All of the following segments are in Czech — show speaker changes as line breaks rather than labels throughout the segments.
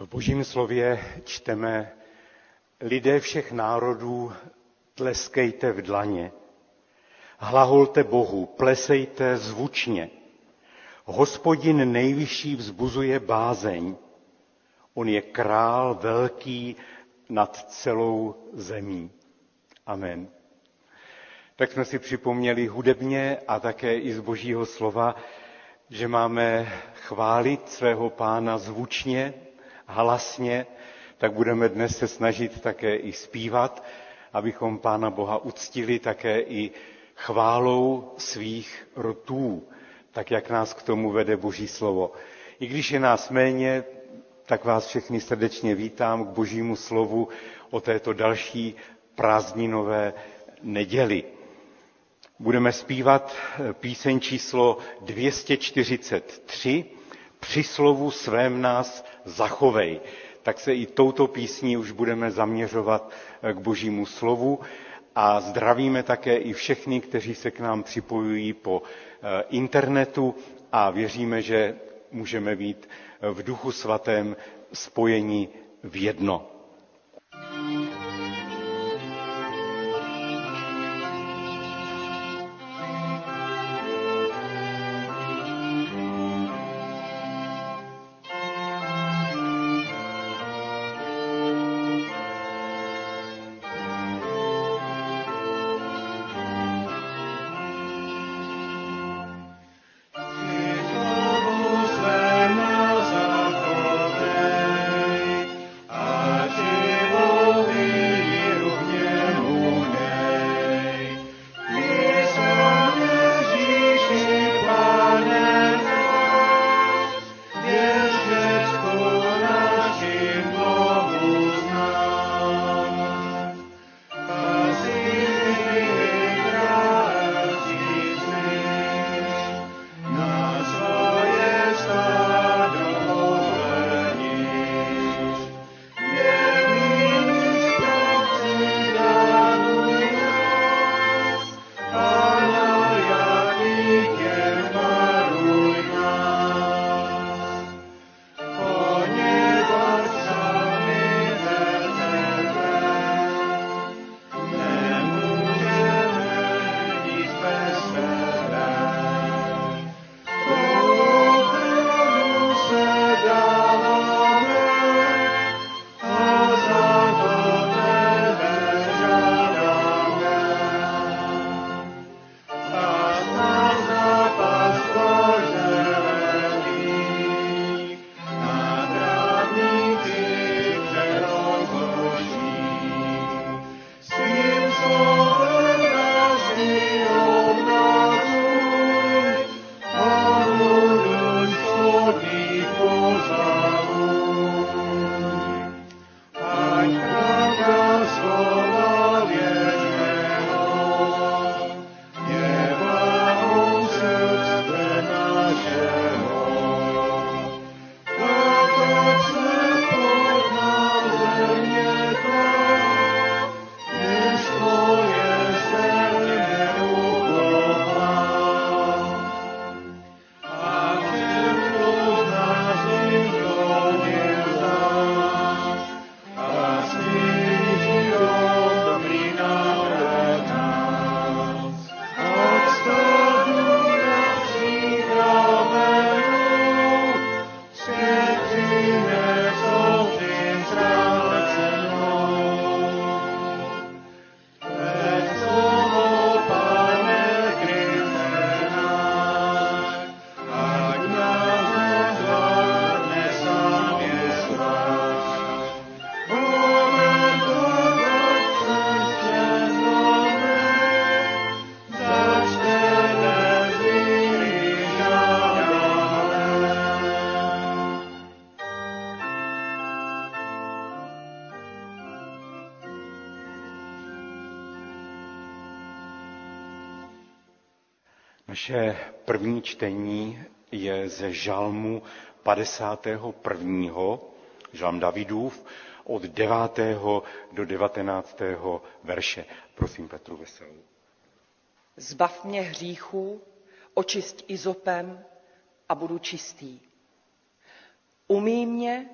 V božím slově čteme, lidé všech národů tleskejte v dlaně, hlaholte Bohu, plesejte zvučně. Hospodin nejvyšší vzbuzuje bázeň, on je král velký nad celou zemí. Amen. Tak jsme si připomněli hudebně a také i z božího slova, že máme chválit svého pána zvučně, hlasně, tak budeme dnes se snažit také i zpívat, abychom Pána Boha uctili také i chválou svých rtů, tak jak nás k tomu vede Boží slovo. I když je nás méně, tak vás všechny srdečně vítám k Božímu slovu o této další prázdninové neděli. Budeme zpívat píseň číslo 243, při slovu svém nás zachovej. Tak se i touto písní už budeme zaměřovat k božímu slovu a zdravíme také i všechny, kteří se k nám připojují po eh, internetu a věříme, že můžeme být v duchu svatém spojeni v jedno. Naše první čtení je ze žalmu 51. žalm Davidův od 9. do 19. verše. Prosím Petru Veselou.
Zbav mě hříchů, očist izopem a budu čistý. Umí mě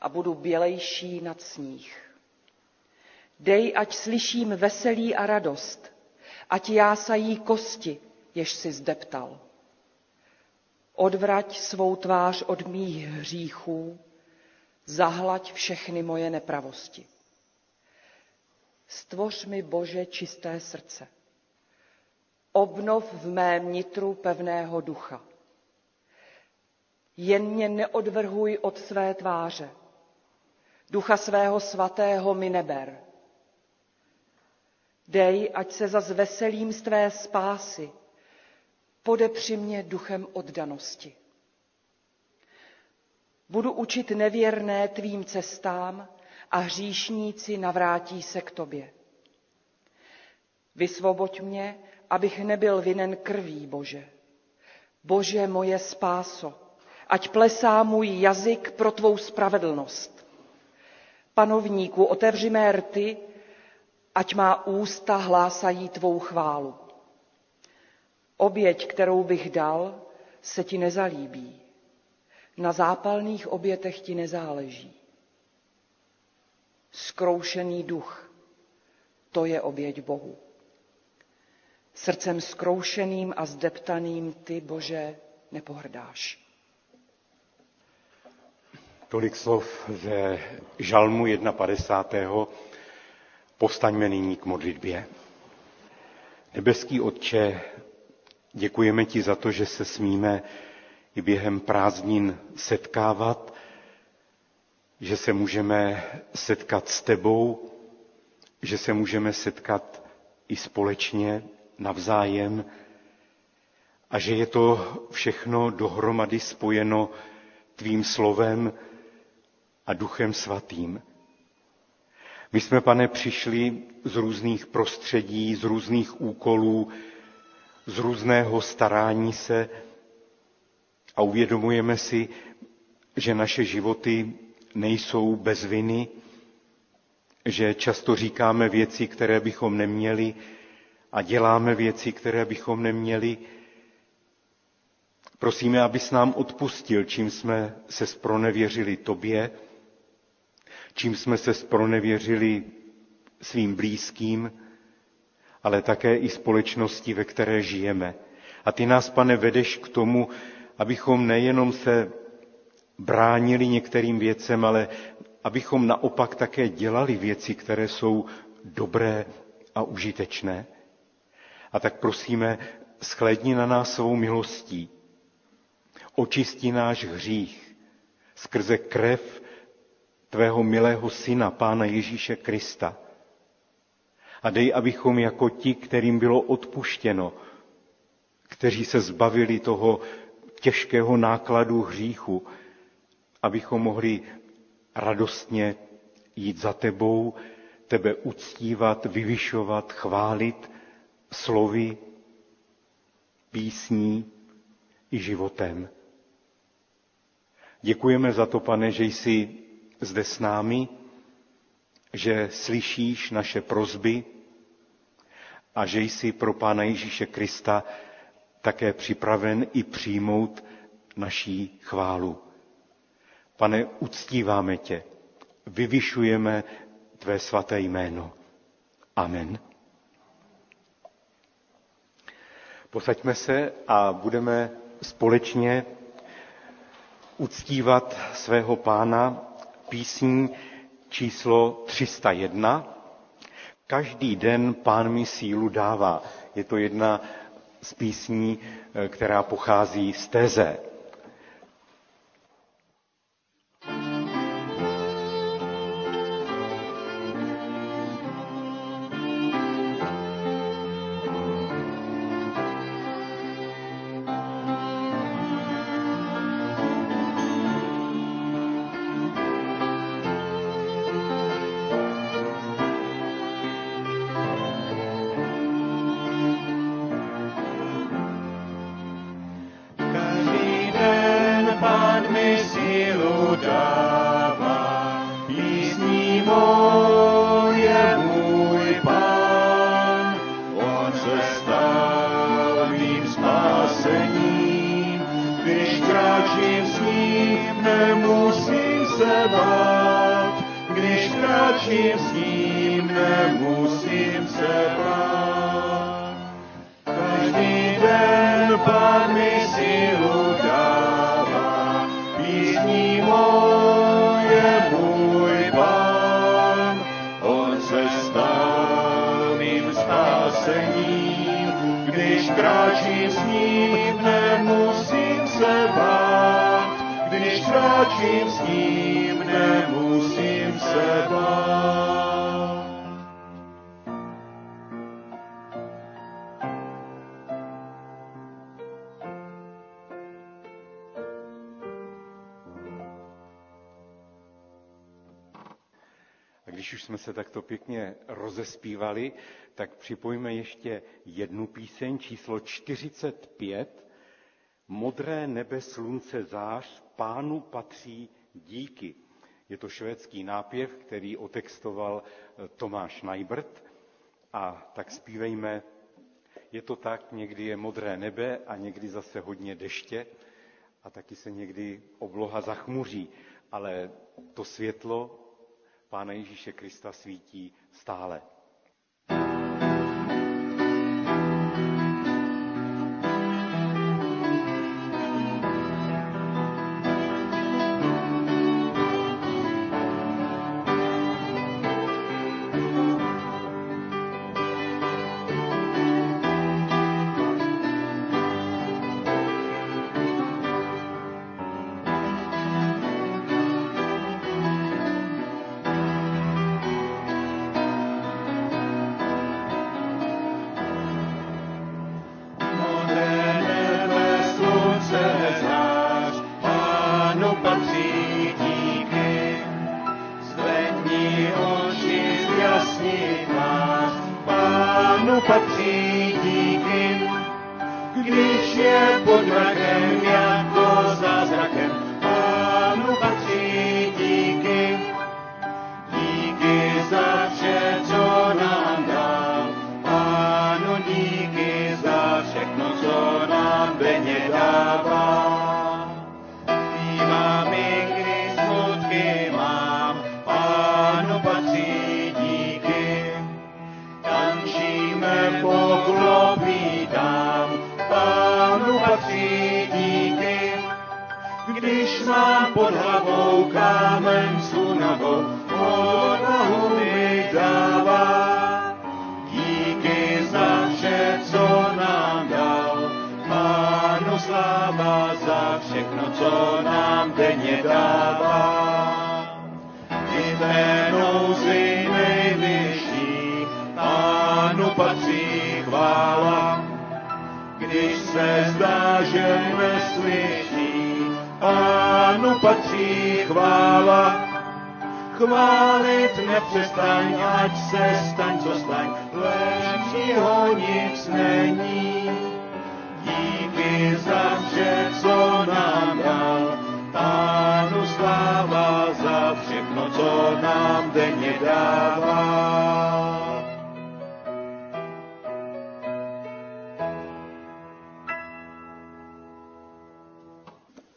a budu bělejší nad sníh. Dej, ať slyším veselí a radost, ať jásají kosti, jež si zdeptal. Odvrať svou tvář od mých hříchů, zahlaď všechny moje nepravosti. Stvoř mi, Bože, čisté srdce. Obnov v mém nitru pevného ducha. Jen mě neodvrhuj od své tváře. Ducha svého svatého mi neber. Dej, ať se za veselím z tvé spásy podepři mě duchem oddanosti. Budu učit nevěrné tvým cestám a hříšníci navrátí se k tobě. Vysvoboď mě, abych nebyl vinen krví, Bože. Bože moje spáso, ať plesá můj jazyk pro tvou spravedlnost. Panovníku, otevři mé rty, ať má ústa hlásají tvou chválu. Oběť, kterou bych dal, se ti nezalíbí. Na zápalných obětech ti nezáleží. Skroušený duch, to je oběť Bohu. Srdcem skroušeným a zdeptaným ty, Bože, nepohrdáš.
Tolik slov ze Žalmu 51. Postaňme nyní k modlitbě. Nebeský Otče, děkujeme ti za to, že se smíme i během prázdnin setkávat, že se můžeme setkat s tebou, že se můžeme setkat i společně, navzájem a že je to všechno dohromady spojeno tvým slovem a duchem svatým. My jsme, pane, přišli z různých prostředí, z různých úkolů, z různého starání se a uvědomujeme si, že naše životy nejsou bez viny, že často říkáme věci, které bychom neměli a děláme věci, které bychom neměli. Prosíme, abys nám odpustil, čím jsme se spronevěřili tobě, čím jsme se spronevěřili svým blízkým, ale také i společnosti, ve které žijeme. A ty nás, pane, vedeš k tomu, abychom nejenom se bránili některým věcem, ale abychom naopak také dělali věci, které jsou dobré a užitečné. A tak prosíme, schlédni na nás svou milostí. Očisti náš hřích skrze krev tvého milého syna, Pána Ježíše Krista. A dej, abychom jako ti, kterým bylo odpuštěno, kteří se zbavili toho těžkého nákladu hříchu, abychom mohli radostně jít za tebou, tebe uctívat, vyvyšovat, chválit slovy, písní i životem. Děkujeme za to, pane, že jsi zde s námi, že slyšíš naše prozby a že jsi pro Pána Ježíše Krista také připraven i přijmout naší chválu. Pane, uctíváme tě, vyvyšujeme tvé svaté jméno. Amen. Posaďme se a budeme společně uctívat svého pána písní číslo 301. Každý den pán mi sílu dává. Je to jedna z písní, eh, která pochází z téze.
Kráčím s ním, se bát. Každý den Pán mi sílu když kráčím s ním, nemusím se bát. Když kráčím s ním, nemusím se bát.
Se takto pěkně rozespívali, tak připojíme ještě jednu píseň, číslo 45. Modré nebe, slunce, zář, pánu patří díky. Je to švédský nápěv, který otextoval eh, Tomáš Najbrt. A tak zpívejme, je to tak, někdy je modré nebe a někdy zase hodně deště a taky se někdy obloha zachmuří, ale to světlo Pána Ježíše Krista svítí stále.
Všechno, co nám denně dává. I té nouzi nejvyšší, Pánu patří chvála. Když se zdá, že neslyší, Pánu patří chvála. Chválit nepřestaň, ať se staň, co staň, lepšího nic není.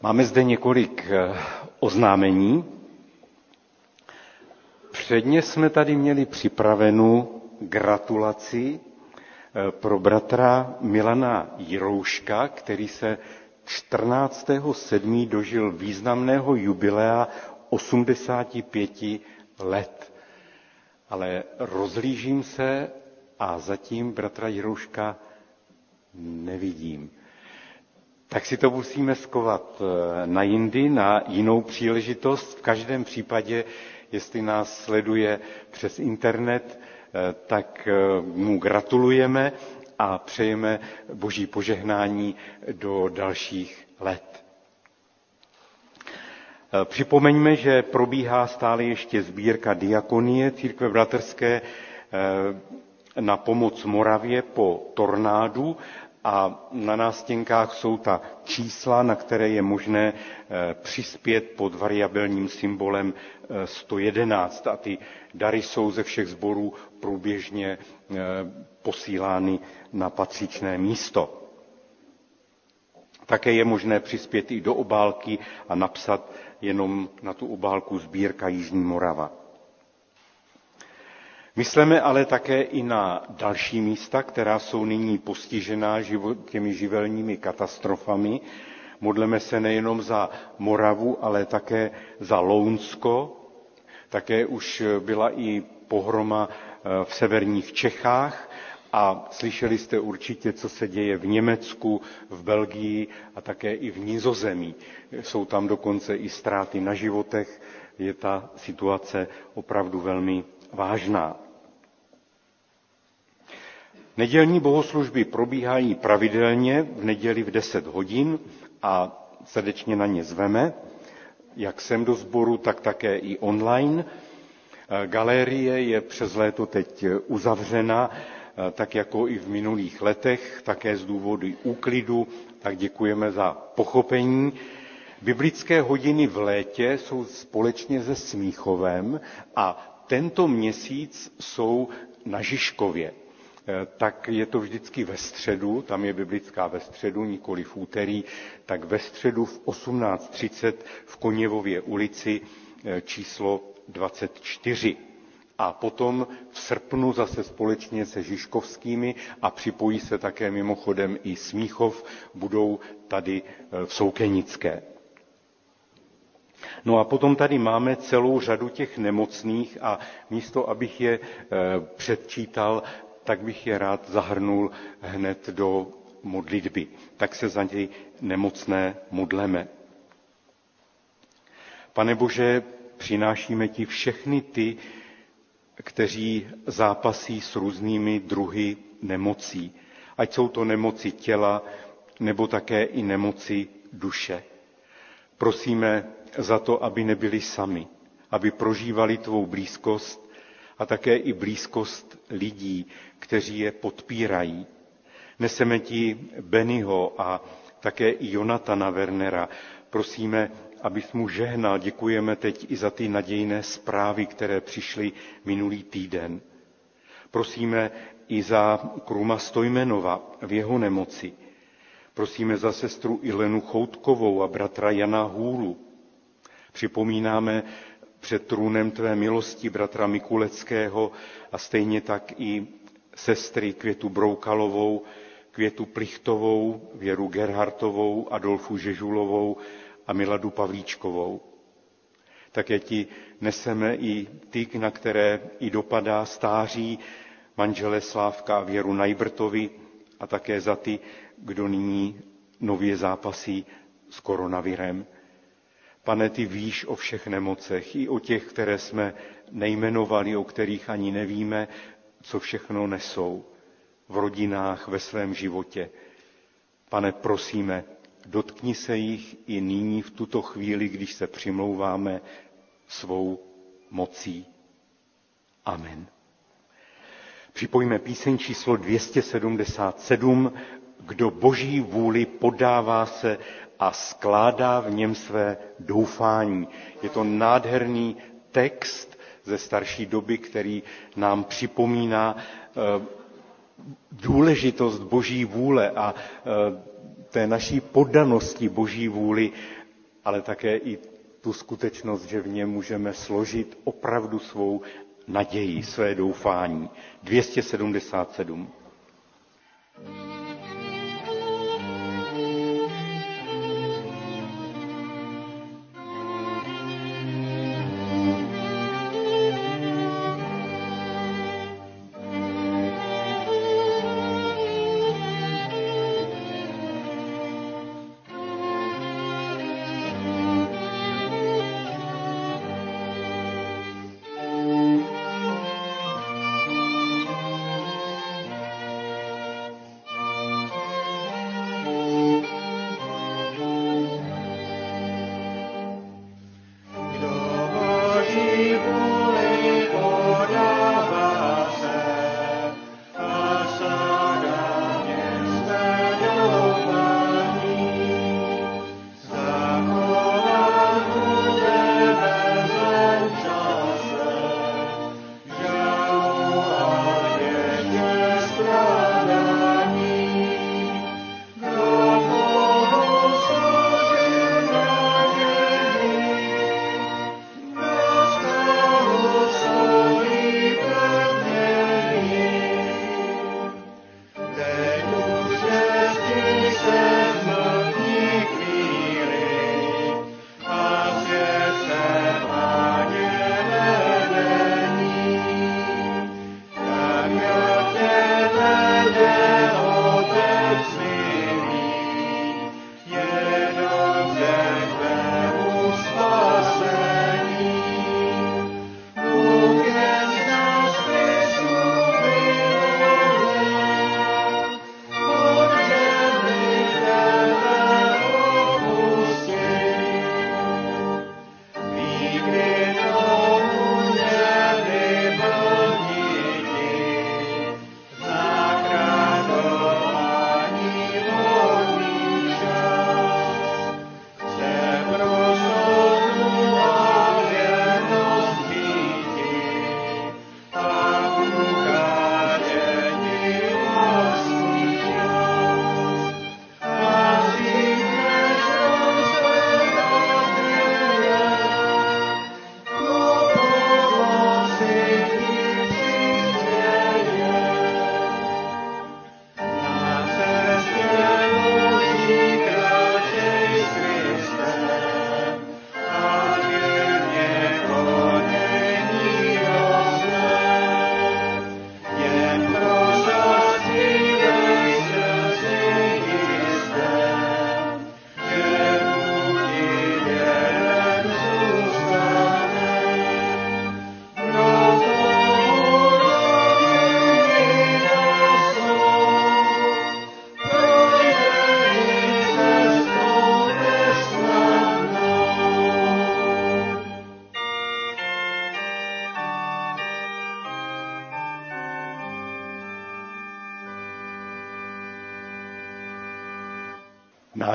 Máme zde několik eh, oznámení. Předně jsme tady měli připravenou gratulaci pro bratra Milana Jirouška, který se 14.7. dožil významného jubilea 85 let. Ale rozlížím se a zatím bratra Jirouška nevidím. Tak si to musíme skovat eh, na jindy, na jinou příležitost. V každém případě, jestli nás sleduje přes internet, eh, tak eh, mu gratulujeme a přejeme boží požehnání do dalších let. Připomeňme, že probíhá stále ještě sbírka diakonie církve bratrské na pomoc Moravě po tornádu a na nástěnkách jsou ta čísla, na které je možné přispět pod variabilním symbolem 111 a ty dary jsou ze všech sborů průběžně posílány na patřičné místo. Také je možné přispět i do obálky a napsat jenom na tu obálku sbírka Jižní Morava. Myslíme ale také i na další místa, která jsou nyní postižená těmi živelními katastrofami. Modleme se nejenom za Moravu, ale také za Lounsko. Také už byla i pohroma eh, v severních Čechách a slyšeli jste určitě, co se děje v Německu, v Belgii a také i v Nizozemí. Jsou tam dokonce i ztráty na životech. Je ta situace opravdu velmi vážná. Nedělní bohoslužby probíhají pravidelně v neděli v 10 hodin a srdečně na ně zveme, jak sem do sboru, tak také i online. Galerie je přes léto teď uzavřena, tak jako i v minulých letech, také z důvodu úklidu, tak děkujeme za pochopení. Biblické hodiny v létě jsou společně se Smíchovem a tento měsíc jsou na Žižkově. Eh, tak je to vždycky ve středu, tam je biblická ve středu, nikoli v úterý, tak ve středu v 18.30 v Koněvově ulici eh, číslo 24. A potom v srpnu zase společně se Žižkovskými a připojí se také mimochodem i Smíchov, budou tady eh, v Soukenické. No a potom tady máme celou řadu těch nemocných a místo, abych je předčítal, tak bych je rád zahrnul hned do modlitby. Tak se za něj nemocné modleme. Pane Bože, přinášíme ti všechny ty, kteří zápasí s různými druhy nemocí. Ať jsou to nemoci těla, nebo také i nemoci duše. Prosíme za to, aby nebyli sami, aby prožívali tvou blízkost a také i blízkost lidí, kteří je podpírají. Neseme ti Bennyho a také i Jonatana Wernera. Prosíme, abys mu žehnal. Děkujeme teď i za ty nadějné zprávy, které přišly minulý týden. Prosíme i za Kruma Stojmenova v jeho nemoci. Prosíme za sestru Ilenu Choutkovou a bratra Jana Hůlu. Připomínáme před trůnem tvé milosti bratra Mikuleckého a stejně tak i sestry Květu Broukalovou, Květu Plichtovou, Věru Gerhartovou, Adolfu Žežulovou a Miladu Pavlíčkovou. Také ti neseme i ty, na které i dopadá stáří manžele Slávka a Věru Najbrtovi a také za ty, kdo nyní nově zápasí s koronavirem. Pane, ty víš o všech nemocech, i o těch, které jsme nejmenovali, o kterých ani nevíme, co všechno nesou v rodinách, ve svém životě. Pane, prosíme, dotkni se jich i nyní v tuto chvíli, když se přimlouváme svou mocí. Amen. Připojíme píseň číslo 277. Kdo boží vůli podává se a skládá v něm své doufání. Je to nádherný text ze starší doby, který nám připomíná eh, důležitost boží vůle a eh, té naší poddanosti boží vůli, ale také i tu skutečnost, že v něm můžeme složit opravdu svou naději, své doufání. 277.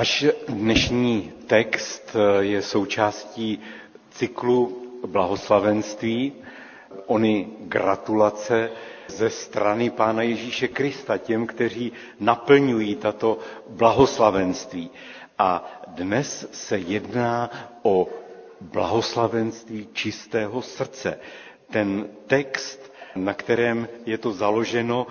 Náš dnešní text je součástí cyklu blahoslavenství, ony gratulace ze strany Pána Ježíše Krista těm, kteří naplňují tato blahoslavenství. A dnes se jedná o blahoslavenství čistého srdce. Ten text, na kterém je to založeno,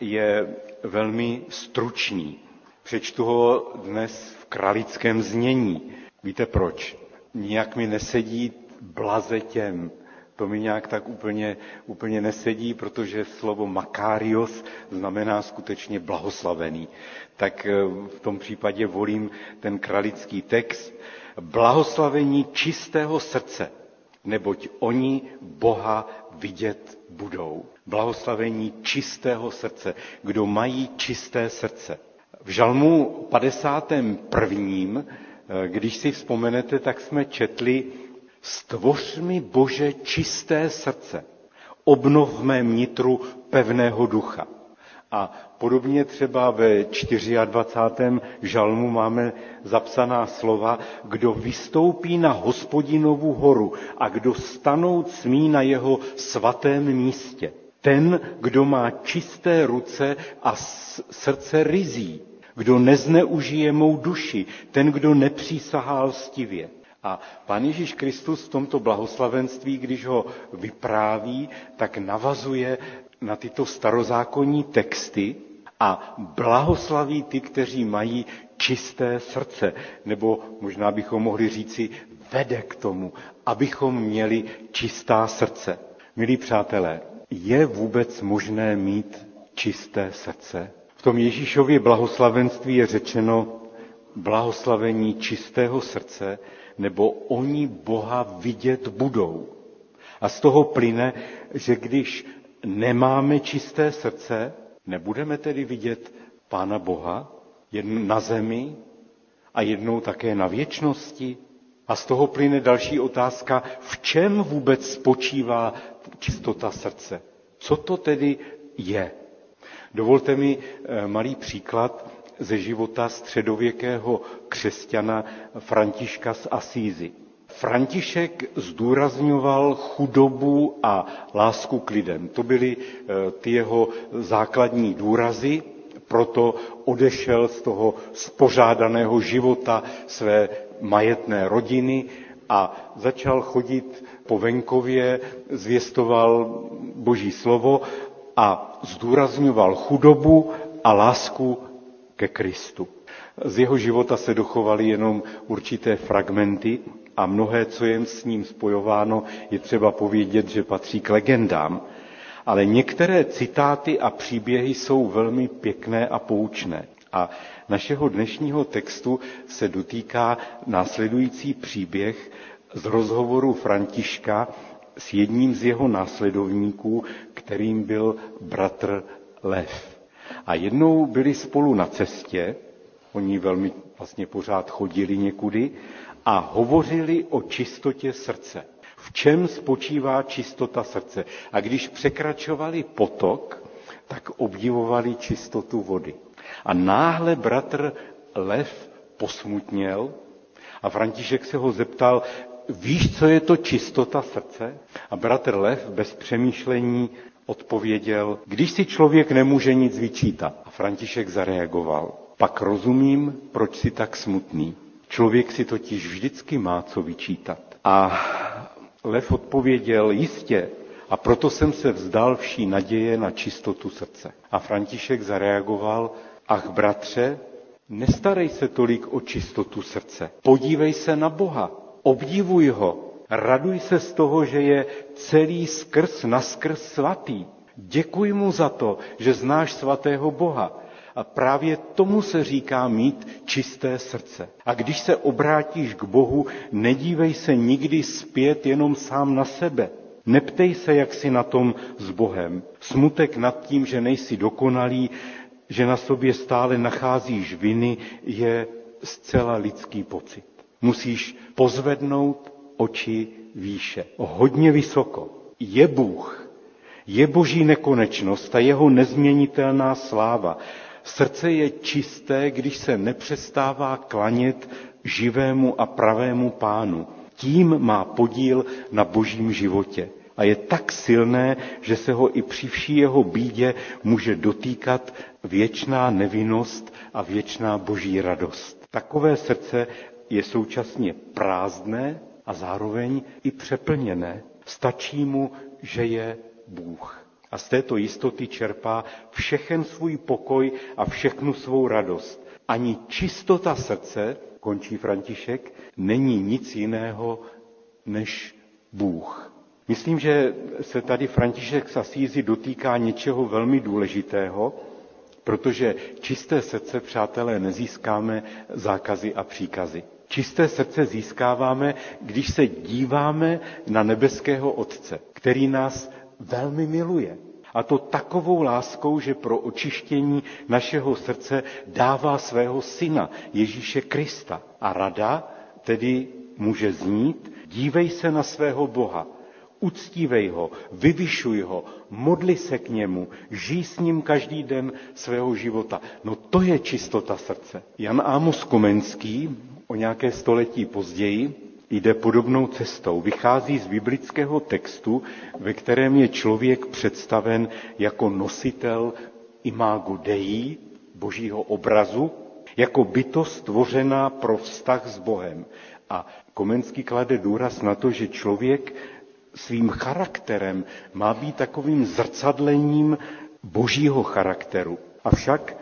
je velmi stručný. Přečtu ho dnes v kralickém znění. Víte proč? Nijak mi nesedí blaze těm. To mi nějak tak úplně, úplně nesedí, protože slovo makarios znamená skutečně blahoslavený. Tak eh, v tom případě volím ten kralický text. Blahoslavení čistého srdce, neboť oni Boha vidět budou. Blahoslavení čistého srdce, kdo mají čisté srdce. V žalmu 51. Eh, když si vzpomenete, tak jsme četli Stvoř mi, Bože, čisté srdce, obnov v mém nitru pevného ducha. A podobně třeba ve 24. žalmu máme zapsaná slova, kdo vystoupí na hospodinovu horu a kdo stanout smí na jeho svatém místě. Ten, kdo má čisté ruce a srdce rizí, kdo nezneužije mou duši, ten, kdo nepřísahá lstivě. A Pán Ježíš Kristus v tomto blahoslavenství, když ho vypráví, tak navazuje na tyto starozákonní texty a blahoslaví ty, kteří mají čisté srdce. Nebo možná bychom mohli říci, vede k tomu, abychom měli čistá srdce. Milí přátelé, je vůbec možné mít čisté srdce? Tom Ježíšově blahoslavenství je řečeno blahoslavení čistého srdce, nebo oni Boha vidět budou. A z toho plyne, že když nemáme čisté srdce, nebudeme tedy vidět Pána Boha jen na zemi a jednou také na věčnosti. A z toho plyne další otázka, v čem vůbec spočívá čistota srdce. Co to tedy je? Dovolte mi eh, malý příklad ze života středověkého křesťana Františka z Asízy. František zdůrazňoval chudobu a lásku k lidem. To byly eh, ty jeho základní důrazy, proto odešel z toho spořádaného života své majetné rodiny a začal chodit po venkově, zvěstoval boží slovo a zdůrazňoval chudobu a lásku ke Kristu. Z jeho života se dochovaly jenom určité fragmenty a mnohé, co je s ním spojováno, je třeba povědět, že patří k legendám. Ale některé citáty a příběhy jsou velmi pěkné a poučné. A našeho dnešního textu se dotýká následující příběh z rozhovoru Františka s jedním z jeho následovníků, kterým byl bratr Lev. A jednou byli spolu na cestě, oni velmi vlastně pořád chodili někudy a hovořili o čistotě srdce. V čem spočívá čistota srdce? A když překračovali potok, tak obdivovali čistotu vody. A náhle bratr Lev posmutněl a František se ho zeptal, víš, co je to čistota srdce? A bratr Lev bez přemýšlení odpověděl, když si člověk nemůže nic vyčítat. A František zareagoval, pak rozumím, proč si tak smutný. Člověk si totiž vždycky má co vyčítat. A Lev odpověděl, jistě, a proto jsem se vzdal vší naděje na čistotu srdce. A František zareagoval, ach bratře, nestarej se tolik o čistotu srdce. Podívej se na Boha, obdivuj ho, Raduj se z toho, že je celý skrz naskrz svatý. Děkuj mu za to, že znáš svatého Boha. A právě tomu se říká mít čisté srdce. A když se obrátíš k Bohu, nedívej se nikdy zpět jenom sám na sebe. Neptej se, jak jsi na tom s Bohem. Smutek nad tím, že nejsi dokonalý, že na sobě stále nacházíš viny, je zcela lidský pocit. Musíš pozvednout oči výše, hodně vysoko. Je Bůh, je boží nekonečnost a jeho nezměnitelná sláva. Srdce je čisté, když se nepřestává klanět živému a pravému pánu. Tím má podíl na božím životě. A je tak silné, že se ho i při vší jeho bídě může dotýkat věčná nevinnost a věčná boží radost. Takové srdce je současně prázdné a zároveň i přeplněné. Stačí mu, že je Bůh. A z této jistoty čerpá všechen svůj pokoj a všechnu svou radost. Ani čistota srdce, končí František, není nic jiného než Bůh. Myslím, že se tady František z Asízy dotýká něčeho velmi důležitého, protože čisté srdce, přátelé, nezískáme zákazy a příkazy. Čisté srdce získáváme, když se díváme na nebeského Otce, který nás velmi miluje. A to takovou láskou, že pro očištění našeho srdce dává svého syna, Ježíše Krista. A rada tedy může znít, dívej se na svého Boha, uctívej ho, vyvyšuj ho, modli se k němu, žij s ním každý den svého života. No to je čistota srdce. Jan Amos Komenský o nějaké století později jde podobnou cestou. Vychází z biblického textu, ve kterém je člověk představen jako nositel imágu Dei, božího obrazu, jako bytost stvořená pro vztah s Bohem. A Komenský klade důraz na to, že člověk svým charakterem má být takovým zrcadlením božího charakteru. Avšak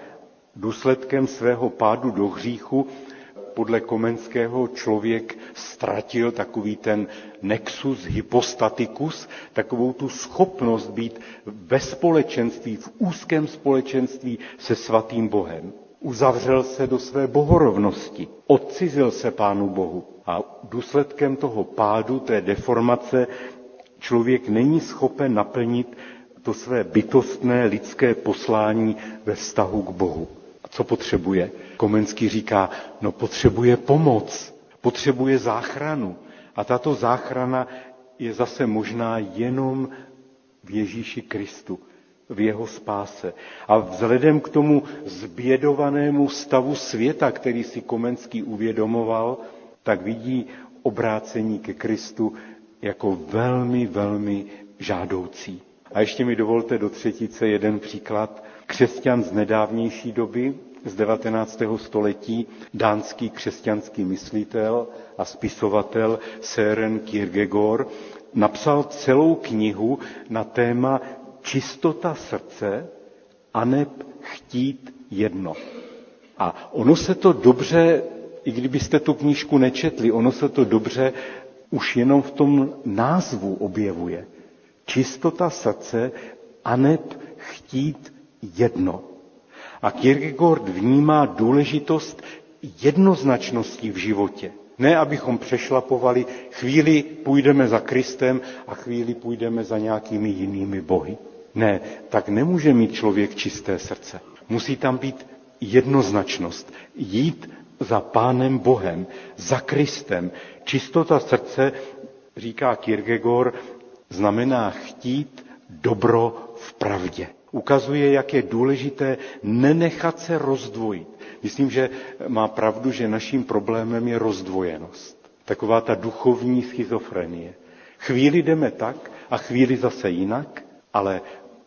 důsledkem svého pádu do hříchu podle Komenského člověk ztratil takový ten nexus hypostaticus, takovou tu schopnost být ve společenství, v úzkém společenství se svatým Bohem. Uzavřel se do své bohorovnosti, odcizil se Pánu Bohu. A důsledkem toho pádu, té deformace, člověk není schopen naplnit to své bytostné lidské poslání ve vztahu k Bohu. Co potřebuje? Komenský říká, no potřebuje pomoc, potřebuje záchranu. A tato záchrana je zase možná jenom v Ježíši Kristu, v jeho spáse. A vzhledem k tomu zbědovanému stavu světa, který si Komenský uvědomoval, tak vidí obrácení ke Kristu jako velmi, velmi žádoucí. A ještě mi dovolte do třetice jeden příklad. Křesťan z nedávnější doby, z 19. století, dánský křesťanský myslitel a spisovatel Søren Kierkegaard napsal celou knihu na téma čistota srdce a neb chtít jedno. A ono se to dobře, i kdybyste tu knížku nečetli, ono se to dobře už jenom v tom názvu objevuje. Čistota srdce a neb chtít jedno. A Kierkegaard vnímá důležitost jednoznačnosti v životě. Ne, abychom přešlapovali, chvíli půjdeme za Kristem a chvíli půjdeme za nějakými jinými bohy. Ne, tak nemůže mít člověk čisté srdce. Musí tam být jednoznačnost. Jít za Pánem Bohem, za Kristem. Čistota srdce, říká Kierkegaard, znamená chtít dobro v pravdě. Ukazuje, jak je důležité nenechat se rozdvojit. Myslím, že má pravdu, že naším problémem je rozdvojenost. Taková ta duchovní schizofrenie. Chvíli jdeme tak a chvíli zase jinak, ale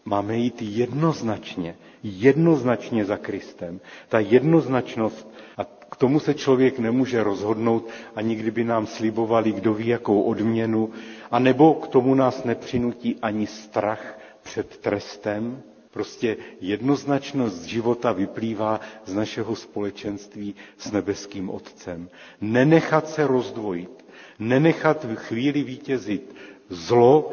máme jít jednoznačně, jednoznačně za Kristem. Ta jednoznačnost k tomu se člověk nemůže rozhodnout, ani kdyby nám slibovali, kdo ví, jakou odměnu, a nebo k tomu nás nepřinutí ani strach před trestem. Prostě jednoznačnost života vyplývá z našeho společenství s nebeským Otcem. Nenechat se rozdvojit, nenechat v chvíli vítězit zlo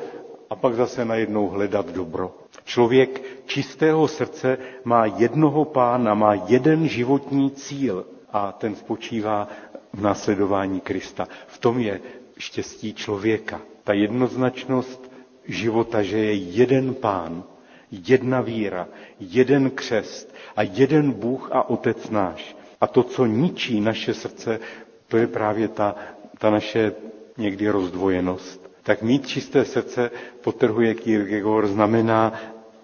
a pak zase najednou hledat dobro. Člověk čistého srdce má jednoho pána, má jeden životní cíl a ten spočívá v následování Krista. V tom je štěstí člověka. Ta jednoznačnost života, že je jeden pán, jedna víra, jeden křest a jeden Bůh a Otec náš. A to, co ničí naše srdce, to je právě ta, ta naše někdy rozdvojenost. Tak mít čisté srdce, potrhuje Kierkegaard, znamená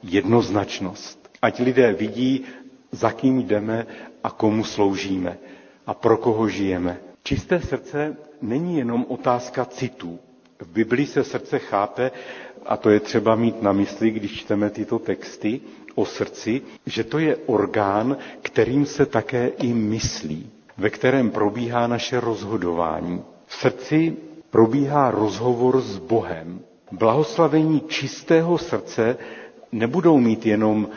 jednoznačnost. Ať lidé vidí za kým jdeme a komu sloužíme a pro koho žijeme. Čisté srdce není jenom otázka citů. V Biblii se srdce chápe, a to je třeba mít na mysli, když čteme tyto texty o srdci, že to je orgán, kterým se také i myslí, ve kterém probíhá naše rozhodování. V srdci probíhá rozhovor s Bohem. Blahoslavení čistého srdce nebudou mít jenom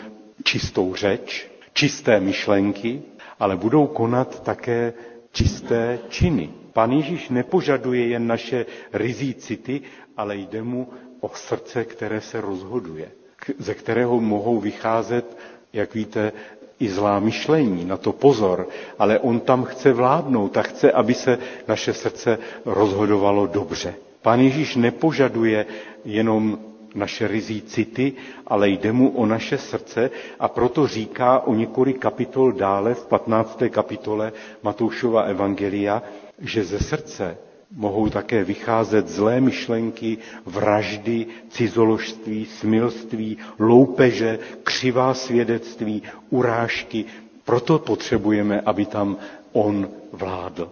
čistou řeč, čisté myšlenky, ale budou konat také čisté činy. Pan Ježíš nepožaduje jen naše rizí city, ale jde mu o srdce, které se rozhoduje, ze kterého mohou vycházet, jak víte, i zlá myšlení, na to pozor, ale on tam chce vládnout a chce, aby se naše srdce rozhodovalo dobře. Pán Ježíš nepožaduje jenom naše rizí city, ale jde mu o naše srdce a proto říká o několik kapitol dále v 15. kapitole Matoušova Evangelia, že ze srdce mohou také vycházet zlé myšlenky, vraždy, cizoložství, smilství, loupeže, křivá svědectví, urážky. Proto potřebujeme, aby tam on vládl.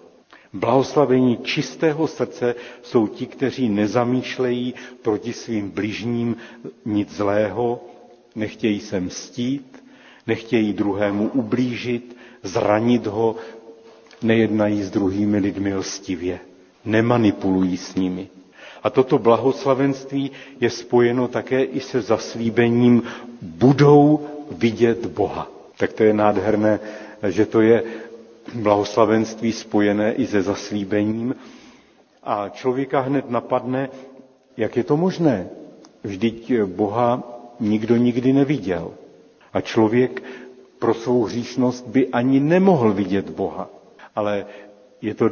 Blahoslavení čistého srdce jsou ti, kteří nezamýšlejí proti svým bližním nic zlého, nechtějí se mstít, nechtějí druhému ublížit, zranit ho, nejednají s druhými lidmi lstivě, nemanipulují s nimi. A toto blahoslavenství je spojeno také i se zaslíbením budou vidět Boha. Tak to je nádherné, že to je blahoslavenství spojené i se zaslíbením. A člověka hned napadne, jak je to možné. Vždyť Boha nikdo nikdy neviděl. A člověk pro svou hříšnost by ani nemohl vidět Boha. Ale je to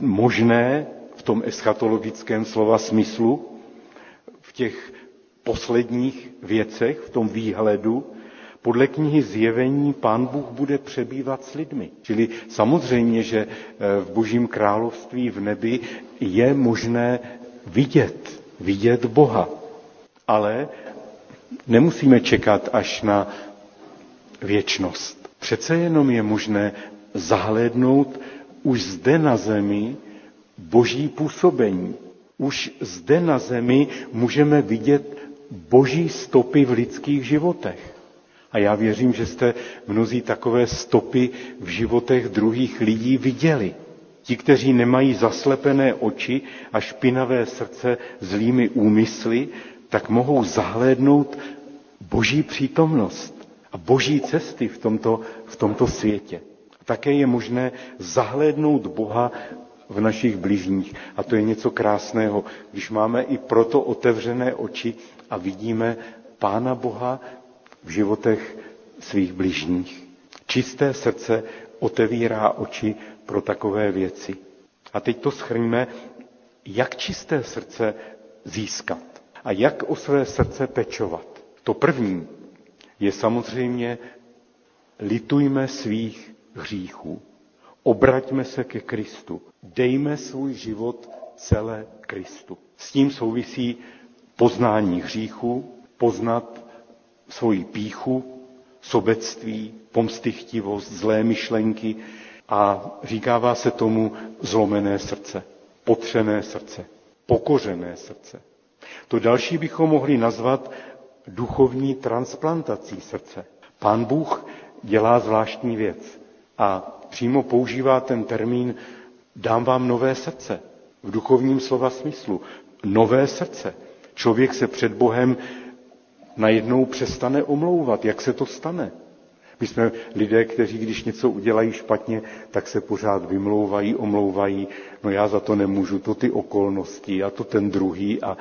možné v tom eschatologickém slova smyslu, v těch posledních věcech, v tom výhledu, podle knihy Zjevení pán Bůh bude přebývat s lidmi. Čili samozřejmě, že eh, v božím království v nebi je možné vidět, vidět Boha. Ale nemusíme čekat až na věčnost. Přece jenom je možné zahlédnout už zde na zemi boží působení. Už zde na zemi můžeme vidět boží stopy v lidských životech. A já věřím, že jste mnozí takové stopy v životech druhých lidí viděli. Ti, kteří nemají zaslepené oči a špinavé srdce zlými úmysly, tak mohou zahlédnout boží přítomnost a boží cesty v tomto, v tomto světě. Také je možné zahlédnout Boha v našich bližních. A to je něco krásného, když máme i proto otevřené oči a vidíme Pána Boha v životech svých bližních. Čisté srdce otevírá oči pro takové věci. A teď to schrňme, jak čisté srdce získat a jak o své srdce pečovat. To první je samozřejmě litujme svých hříchů. Obraťme se ke Kristu. Dejme svůj život celé Kristu. S tím souvisí poznání hříchu, poznat svoji píchu, sobectví, pomstychtivost, zlé myšlenky a říkává se tomu zlomené srdce, potřené srdce, pokořené srdce. To další bychom mohli nazvat duchovní transplantací srdce. Pán Bůh dělá zvláštní věc a přímo používá ten termín dám vám nové srdce v duchovním slova smyslu. Nové srdce. Člověk se před Bohem najednou přestane omlouvat. Jak se to stane? My jsme lidé, kteří když něco udělají špatně, tak se pořád vymlouvají, omlouvají. No já za to nemůžu, to ty okolnosti a to ten druhý a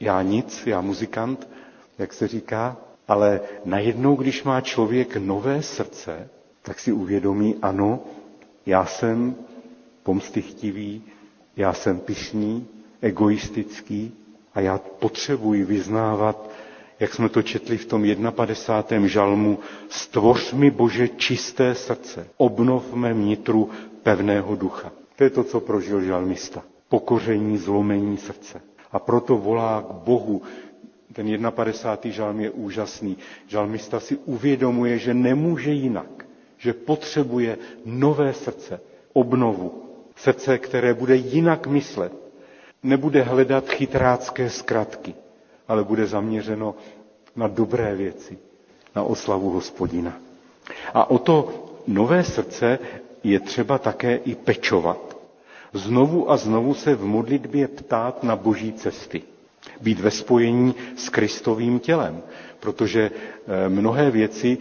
já nic, já muzikant, jak se říká. Ale najednou, když má člověk nové srdce, tak si uvědomí, ano, já jsem pomstychtivý, já jsem pišný, egoistický a já potřebuji vyznávat jak jsme to četli v tom 51. žalmu, stvoř mi Bože čisté srdce, obnov mé vnitru pevného ducha. To je to, co prožil žalmista. Pokoření, zlomení srdce. A proto volá k Bohu. Ten 51. žalm je úžasný. Žalmista si uvědomuje, že nemůže jinak. Že potřebuje nové srdce, obnovu. Srdce, které bude jinak myslet. Nebude hledat chytrácké zkratky, ale bude zaměřeno na dobré věci, na oslavu hospodina. A o to nové srdce je třeba také i pečovat. Znovu a znovu se v modlitbě ptát na boží cesty. Být ve spojení s Kristovým tělem, protože eh, mnohé věci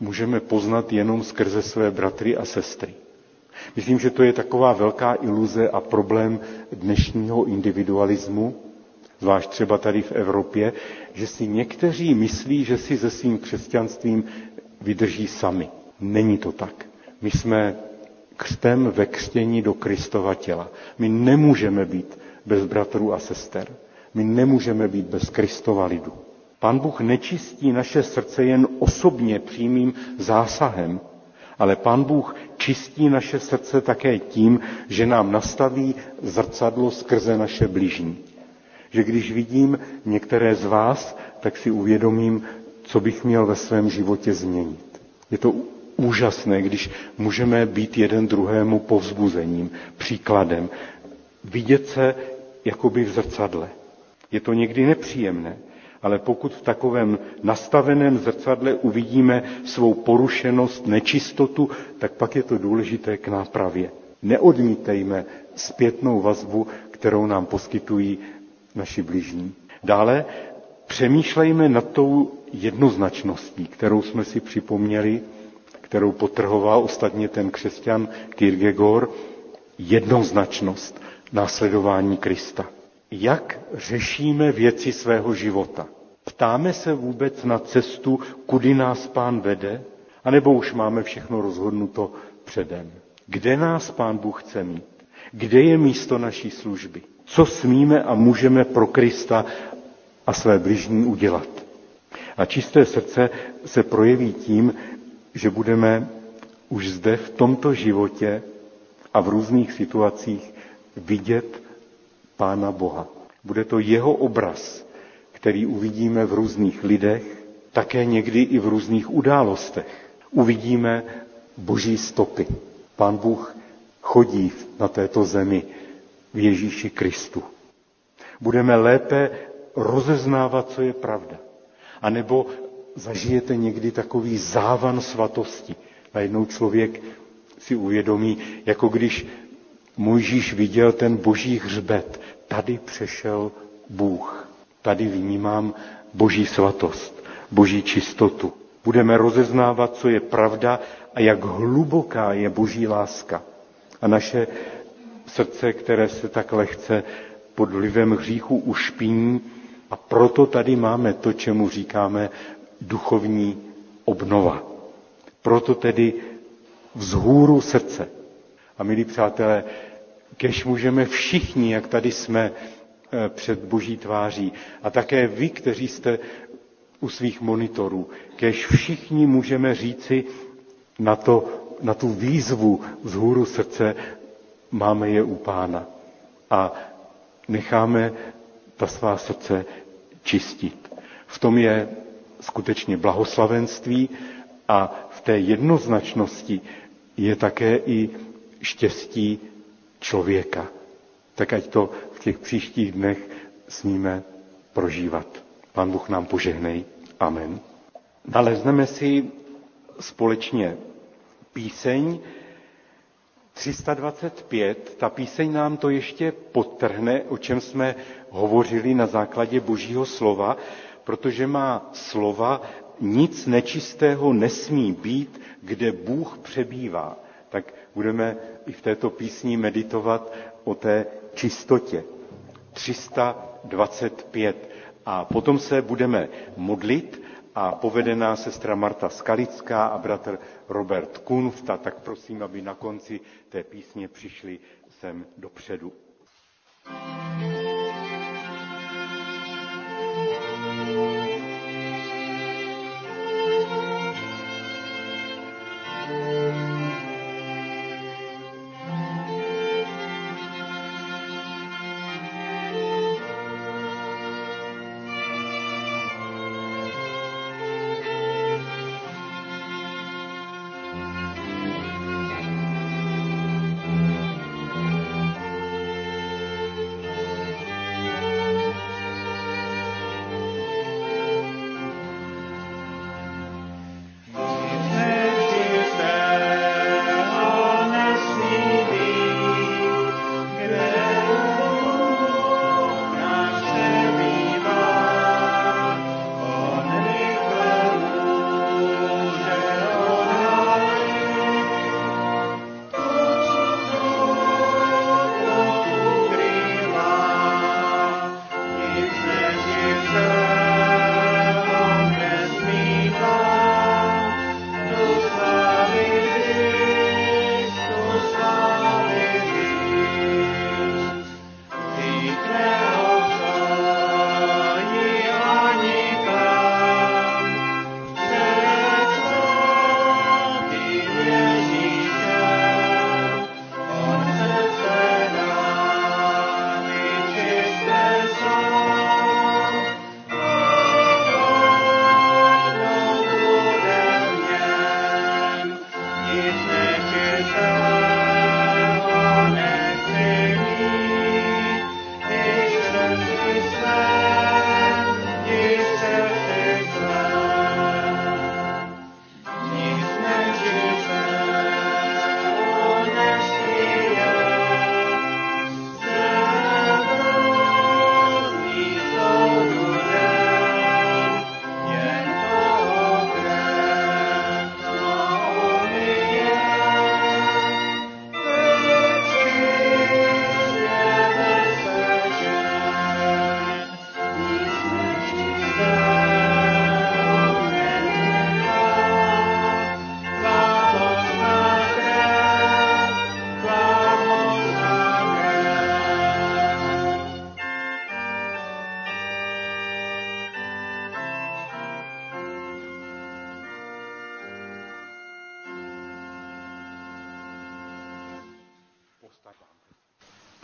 můžeme poznat jenom skrze své bratry a sestry. Myslím, že to je taková velká iluze a problém dnešního individualismu, zvlášť třeba tady v Evropě, že si někteří myslí, že si se svým křesťanstvím vydrží sami. Není to tak. My jsme křtem ve křtění do Kristova těla. My nemůžeme být bez bratrů a sester. My nemůžeme být bez Kristova lidu. Pan Bůh nečistí naše srdce jen osobně přímým zásahem, ale Pan Bůh čistí naše srdce také tím, že nám nastaví zrcadlo skrze naše bližní. Že když vidím některé z vás, tak si uvědomím, co bych měl ve svém životě změnit. Je to úžasné, když můžeme být jeden druhému povzbuzením, příkladem, vidět se jakoby v zrcadle. Je to někdy nepříjemné, ale pokud v takovém nastaveném zrcadle uvidíme svou porušenost, nečistotu, tak pak je to důležité k nápravě. Neodmítejme zpětnou vazbu, kterou nám poskytují naši blížní. Dále přemýšlejme nad tou jednoznačností, kterou jsme si připomněli, kterou potrhoval ostatně ten křesťan Kierkegaard, jednoznačnost následování Krista. Jak řešíme věci svého života? Ptáme se vůbec na cestu, kudy nás pán vede? A nebo už máme všechno rozhodnuto předem? Kde nás pán Bůh chce mít? Kde je místo naší služby? Co smíme a můžeme pro Krista a své bližní udělat? A čisté srdce se projeví tím, že budeme už zde v tomto životě a v různých situacích vidět Pána Boha. Bude to jeho obraz, který uvidíme v různých lidech, také někdy i v různých událostech. Uvidíme boží stopy. Pán Bůh chodí na této zemi v Ježíši Kristu. Budeme lépe rozeznávat, co je pravda. A nebo zažijete někdy takový závan svatosti. Najednou člověk si uvědomí, jako když Mojžíš viděl ten boží hřbet. Tady přešel Bůh. Tady vnímám boží svatost, boží čistotu. Budeme rozeznávat, co je pravda a jak hluboká je boží láska. A naše srdce, které se tak lehce pod vlivem hříchu ušpiní, a proto tady máme to, čemu říkáme duchovní obnova. Proto tedy vzhůru srdce. A milí přátelé, kež můžeme všichni, jak tady jsme před boží tváří, a také vy, kteří jste u svých monitorů, kež všichni můžeme říci na, to, na tu výzvu vzhůru srdce, máme je u pána. A necháme ta svá srdce čistit. V tom je skutečně blahoslavenství a v té jednoznačnosti je také i štěstí člověka. Tak ať to v těch příštích dnech smíme prožívat. Pán Bůh nám požehnej. Amen. Nalezneme si společně píseň 325. Ta píseň nám to ještě podtrhne, o čem jsme hovořili na základě Božího slova, protože má slova nic nečistého nesmí být, kde Bůh přebývá. Tak budeme i v této písni meditovat o té čistotě. 325. A potom se budeme modlit a povede nás sestra Marta Skalická a bratr Robert Kunfta, tak prosím, aby na konci té písně přišli sem dopředu. thank you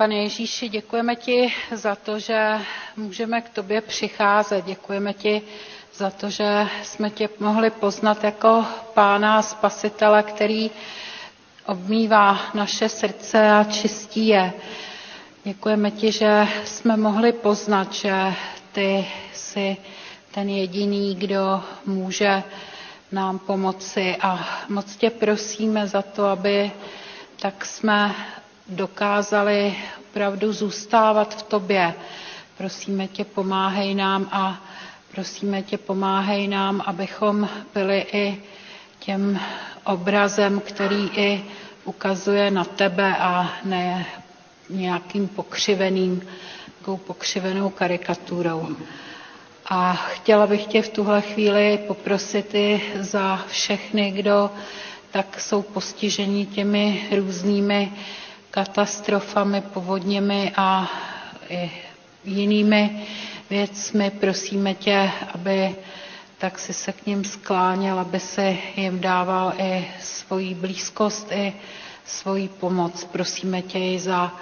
Pane Ježíši, děkujeme ti za to, že můžeme k tobě přicházet. Děkujeme ti za to, že jsme tě mohli poznat jako pána spasitele, který obmývá naše srdce a čistí je. Děkujeme ti, že jsme mohli poznat, že ty jsi ten jediný, kdo může nám pomoci a moc tě prosíme za to, aby tak jsme dokázali opravdu zůstávat v tobě. Prosíme tě, pomáhej nám a prosíme tě, pomáhej nám, abychom byli i těm obrazem, který i ukazuje na tebe a ne nějakým pokřiveným, takovou pokřivenou karikaturou. A chtěla bych tě v tuhle chvíli poprosit i za všechny, kdo tak jsou postiženi těmi různými katastrofami, povodněmi a i jinými věcmi. Prosíme tě, aby tak si se k ním skláněl, aby se jim dával i svoji blízkost, i svoji pomoc. Prosíme tě i za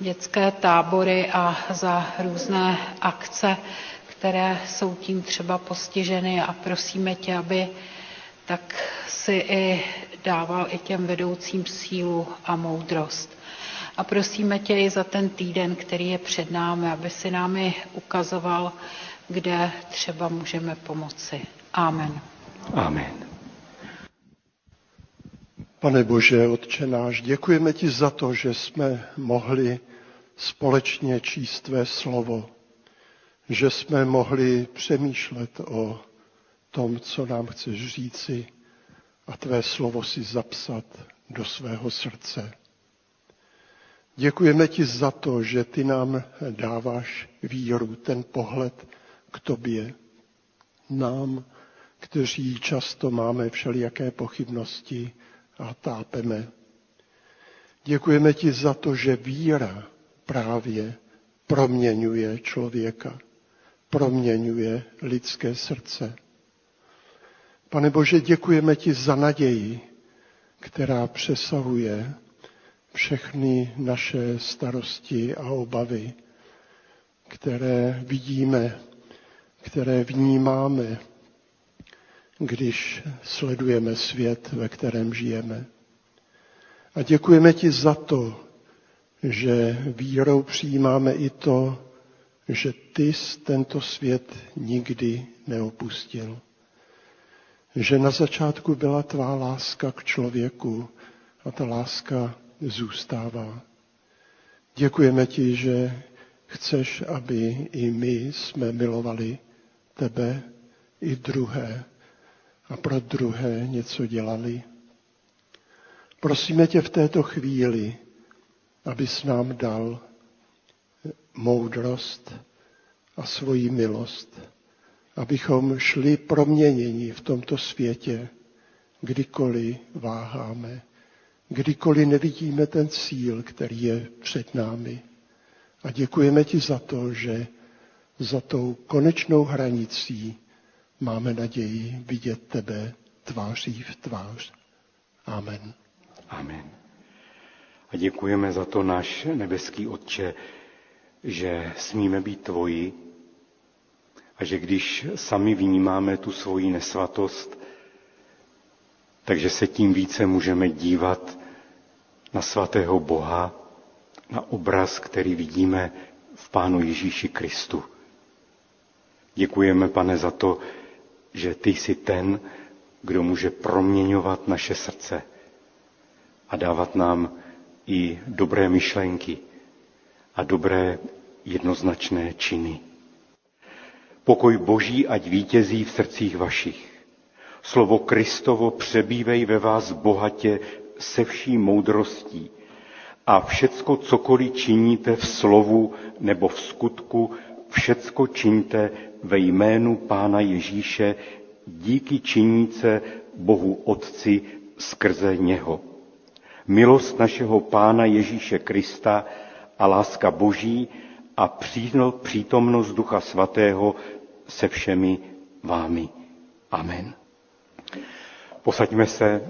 dětské tábory a za různé akce, které jsou tím třeba postiženy a prosíme tě, aby tak si i dával i těm vedoucím sílu a moudrost. A prosíme tě i za ten týden, který je před námi, aby si námi ukazoval, kde třeba můžeme pomoci. Amen.
Amen.
Pane Bože, Otče náš, děkujeme ti za to, že jsme mohli společně číst tvé slovo, že jsme mohli přemýšlet o tom, co nám chceš říci a tvé slovo si zapsat do svého srdce. Děkujeme ti za to, že ty nám dáváš víru, ten pohled k tobě, nám, kteří často máme všelijaké pochybnosti a tápeme. Děkujeme ti za to, že víra právě proměňuje člověka, proměňuje lidské srdce. Pane Bože, děkujeme ti za naději, která přesahuje všechny naše starosti a obavy, které vidíme, které vnímáme, když sledujeme svět, ve kterém žijeme. A děkujeme ti za to, že vírou přijímáme i to, že ty jsi tento svět nikdy neopustil. Že na začátku byla tvá láska k člověku a ta láska zůstává. Děkujeme ti, že chceš, aby i my jsme milovali tebe i druhé a pro druhé něco dělali. Prosíme tě v této chvíli, abys nám dal moudrost a svoji milost, abychom šli proměnění v tomto světě, kdykoliv váháme kdykoliv nevidíme ten cíl, který je před námi. A děkujeme ti za to, že za tou konečnou hranicí máme naději vidět tebe tváří v tvář. Amen.
Amen. A děkujeme za to, náš nebeský Otče, že smíme být tvoji a že když sami vnímáme tu svoji nesvatost, takže se tím více můžeme dívat na svatého Boha, na obraz, který vidíme v Pánu Ježíši Kristu. Děkujeme, pane, za to, že ty jsi ten, kdo může proměňovat naše srdce a dávat nám i dobré myšlenky a dobré jednoznačné činy. Pokoj Boží ať vítězí v srdcích vašich. Slovo Kristovo přebývej ve vás bohatě se vší moudrostí a všecko, cokoliv činíte v slovu nebo v skutku, všecko čiňte ve jménu Pána Ježíše, díky činíce Bohu Otci skrze něho. Milost našeho Pána Ježíše Krista a láska Boží a přítomnost Ducha Svatého se všemi vámi. Amen. Posaďme se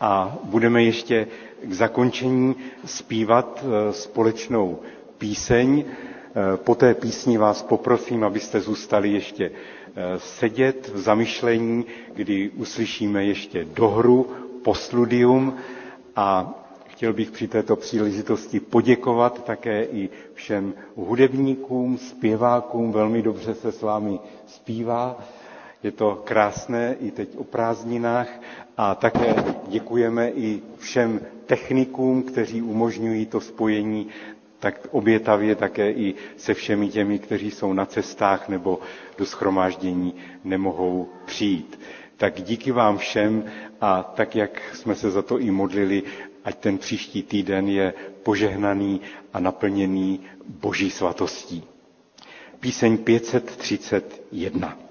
a budeme ještě k zakončení zpívat eh, společnou píseň. Eh, po té písni vás poprosím, abyste zůstali ještě eh, sedět v zamyšlení, kdy uslyšíme ještě dohru, postludium a chtěl bych při této příležitosti poděkovat také i všem hudebníkům, zpěvákům, velmi dobře se s vámi zpívá. Je to krásné i teď o prázdninách a také děkujeme i všem technikům, kteří umožňují to spojení tak obětavě také i se všemi těmi, kteří jsou na cestách nebo do schromáždění nemohou přijít. Tak díky vám všem a tak, jak jsme se za to i modlili, ať ten příští týden je požehnaný a naplněný boží svatostí. Píseň 531.